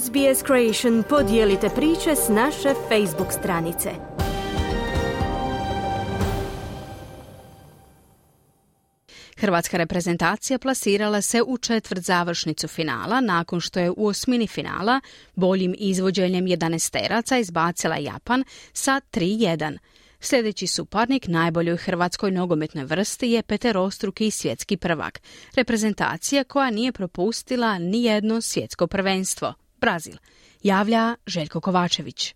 SBS Creation podijelite priče s naše Facebook stranice. Hrvatska reprezentacija plasirala se u četvrt završnicu finala nakon što je u osmini finala boljim izvođenjem 11 teraca izbacila Japan sa 3-1. Sljedeći suparnik najboljoj hrvatskoj nogometnoj vrsti je peterostruki svjetski prvak, reprezentacija koja nije propustila ni jedno svjetsko prvenstvo, Brazil, javlja Željko Kovačević.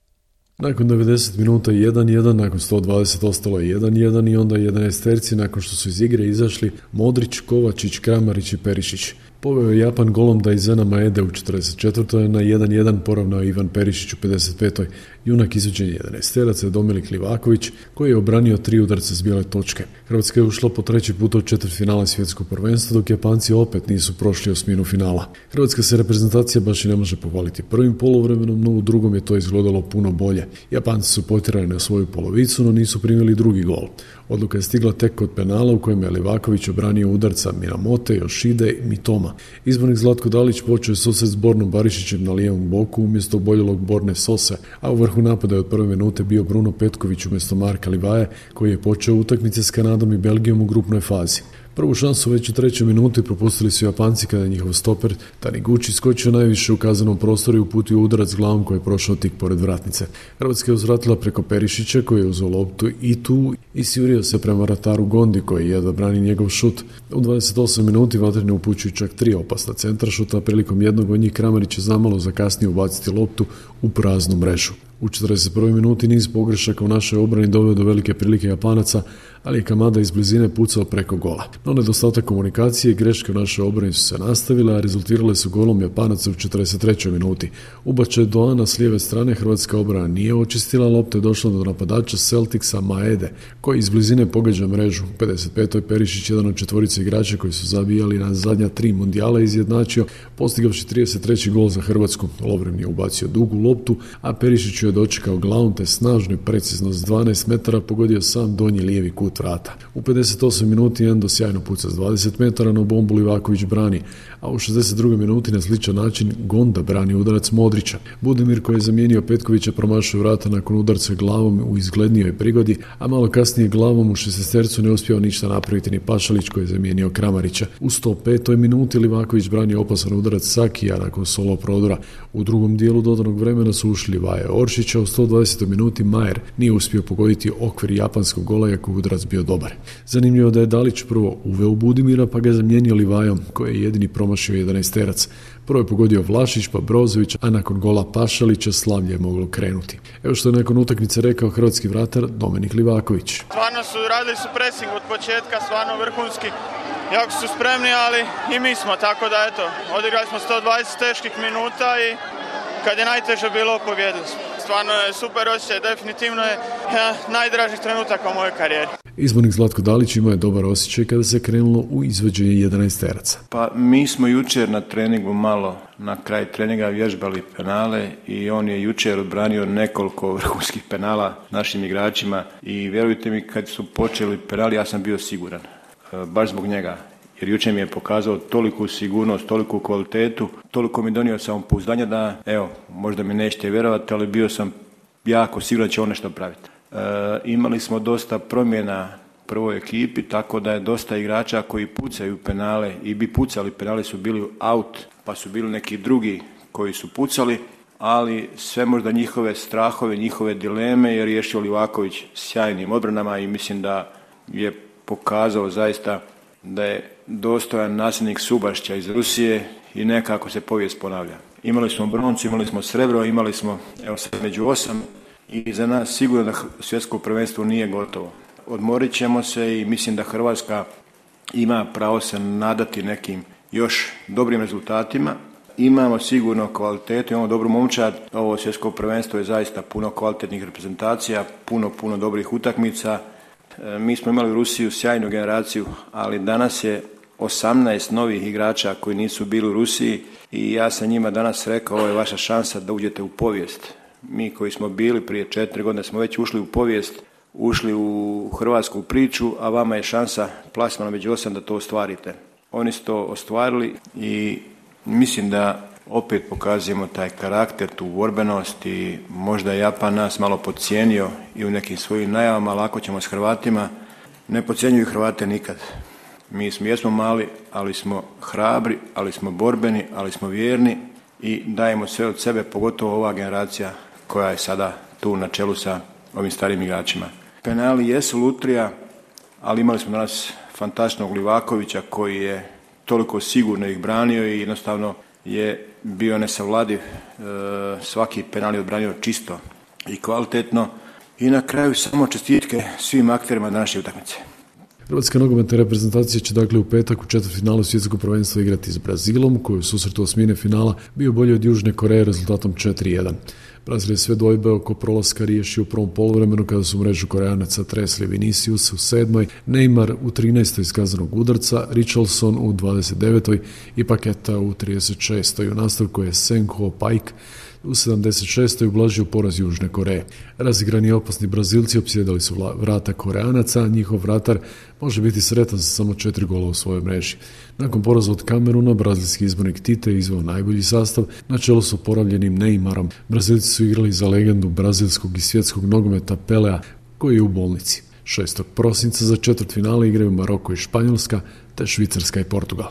Nakon 90 minuta 1-1, nakon 120 ostalo je 1-1 i onda 11 terci nakon što su iz igre izašli Modrić, Kovačić, Kramarić i Perišić. Poveo je Japan golom da Izena Maede u 44. na 1-1 poravnao Ivan Perišić u 55. Junak izvođenja 11 teraca je Domilik Livaković koji je obranio tri udarce s bijele točke. Hrvatska je ušla po treći put u četvrt finala svjetskog prvenstva dok Japanci opet nisu prošli osminu finala. Hrvatska se reprezentacija baš i ne može pohvaliti prvim polovremenom, no u drugom je to izgledalo puno bolje. Japanci su potjerali na svoju polovicu, no nisu primili drugi gol. Odluka je stigla tek kod penala u kojem je Livaković obranio udarca Minamote, Yoshide i Mitoma. Izbornik Zlatko Dalić počeo je susret s Bornom Barišićem na lijevom boku umjesto boljelog Borne Sose, a u vrhu napada je od prve minute bio Bruno Petković umjesto Marka Livaje, koji je počeo utakmice s Kanadom i Belgijom u grupnoj fazi. Prvu šansu već u trećoj minuti propustili su Japanci kada je njihov stoper Taniguchi skočio najviše u kazanom prostoru i uputio udarac glavom koji je prošao tik pored vratnice. Hrvatska je uzvratila preko Perišića koji je uzeo loptu i tu i siurio se prema rataru Gondi koji je da brani njegov šut. U 28 minuti vatrene upućuju čak tri opasna centra šuta, prilikom jednog od njih Kramarić je zamalo zakasnio ubaciti loptu u praznu mrežu. U 41. minuti niz pogrešaka u našoj obrani doveo do velike prilike Japanaca, ali je Kamada iz blizine pucao preko gola. No nedostatak komunikacije i greške u našoj obrani su se nastavile, a rezultirale su golom Japanaca u 43. minuti. Ubače Doana s lijeve strane Hrvatska obrana nije očistila, lopta je došla do napadača Celticsa Maede, koji iz blizine pogađa mrežu. U 55. Perišić, jedan od četvorice igrača koji su zabijali na zadnja tri mundijala, izjednačio, postigavši 33. gol za Hrvatsku. Lovren je ubacio dugu loptu, a Perišić je dočekao glavom te snažno i precizno s 12 metara pogodio sam donji lijevi kut vrata. U 58 minuti Endo sjajno puca s 20 metara, no bombu Livaković brani, a u 62. minuti na sličan način Gonda brani udarac Modrića. Budimir koji je zamijenio Petkovića promašao vrata nakon udarca glavom u izglednijoj prigodi, a malo kasnije glavom u šestestercu ne uspio ništa napraviti ni Pašalić koji je zamijenio Kramarića. U 105. minuti Livaković brani opasan udarac Sakija nakon solo prodora. U drugom dijelu dodanog vremena su ušli Vaje Oršića, u 120. minuti Majer nije uspio pogoditi okvir japanskog gola iako udarac bio dobar. Zanimljivo da je Dalić prvo uveo Budimira pa ga je zamijenio Livajom koji je jedini promašio 11 terac. Prvo je pogodio Vlašić pa Brozović, a nakon gola Pašalića slavlje je moglo krenuti. Evo što je nakon utakmice rekao hrvatski vratar Dominik Livaković. Stvarno su radili su pressing od početka, stvarno vrhunski. Jako su spremni, ali i mi smo, tako da eto, odigrali smo 120 teških minuta i kad je najteže bilo, pobjedili smo. Stvarno je super osjećaj, definitivno je ja, najdražih trenutaka u mojoj karijeri. Izbornik Zlatko Dalić imao je dobar osjećaj kada se krenulo u izvođenje 11 teraca. Pa mi smo jučer na treningu malo na kraj treninga vježbali penale i on je jučer odbranio nekoliko vrhunskih penala našim igračima i vjerujte mi kad su počeli penali ja sam bio siguran, e, baš zbog njega jer jučer mi je pokazao toliku sigurnost, toliku kvalitetu, toliko mi donio samopouzdanja da, evo, možda mi nećete vjerovati, ali bio sam jako siguran da će on nešto praviti. E, imali smo dosta promjena prvoj ekipi, tako da je dosta igrača koji pucaju penale i bi pucali penale su bili out, pa su bili neki drugi koji su pucali, ali sve možda njihove strahove, njihove dileme je riješio Livaković sjajnim odbranama i mislim da je pokazao zaista da je dostojan nasljednik Subašća iz Rusije i nekako se povijest ponavlja. Imali smo broncu, imali smo srebro, imali smo evo sad među osam i za nas sigurno da svjetsko prvenstvo nije gotovo. Odmorit ćemo se i mislim da Hrvatska ima pravo se nadati nekim još dobrim rezultatima. Imamo sigurno kvalitetu, imamo dobru momčad. Ovo svjetsko prvenstvo je zaista puno kvalitetnih reprezentacija, puno, puno dobrih utakmica. E, mi smo imali u Rusiju sjajnu generaciju, ali danas je 18 novih igrača koji nisu bili u Rusiji i ja sam njima danas rekao ovo je vaša šansa da uđete u povijest. Mi koji smo bili prije četiri godine smo već ušli u povijest, ušli u hrvatsku priču, a vama je šansa plasmana među osam da to ostvarite. Oni su to ostvarili i mislim da opet pokazujemo taj karakter, tu borbenost i možda je Japan nas malo podcijenio i u nekim svojim najavama, lako ćemo s Hrvatima. Ne podcjenjuju Hrvate nikad. Mi smo, jesmo mali, ali smo hrabri, ali smo borbeni, ali smo vjerni i dajemo sve od sebe, pogotovo ova generacija koja je sada tu na čelu sa ovim starim igračima. Penali jesu lutrija, ali imali smo danas fantastičnog Livakovića koji je toliko sigurno ih branio i jednostavno je bio nesavladiv. E, svaki penal je odbranio čisto i kvalitetno. I na kraju samo čestitke svim akterima današnje utakmice. Hrvatska nogometna reprezentacija će dakle u petak u četvrtfinalu svjetskog prvenstva igrati s Brazilom, koji u susretu osmine finala bio bolji od Južne Koreje rezultatom 4-1. Brazil je sve dvojbe oko prolaska riješio u prvom poluvremenu kada su mrežu Koreanaca tresli Vinicius u sedmoj, Neymar u 13. iz kazanog udarca, Richarlson u 29. i Paketa u 36. U nastavku je Senko Pajk u 76. ublažio poraz Južne Koreje. Razigrani opasni Brazilci opsjedali su vrata Koreanaca, njihov vratar može biti sretan za samo četiri gola u svojoj mreži. Nakon poraza od Kameruna, brazilski izbornik Tite izvao najbolji sastav na čelu s oporavljenim Neymarom. Brazilci su igrali za legendu brazilskog i svjetskog nogometa Pelea, koji je u bolnici. 6. prosinca za četvrt finale igraju Maroko i Španjolska, te Švicarska i Portugal.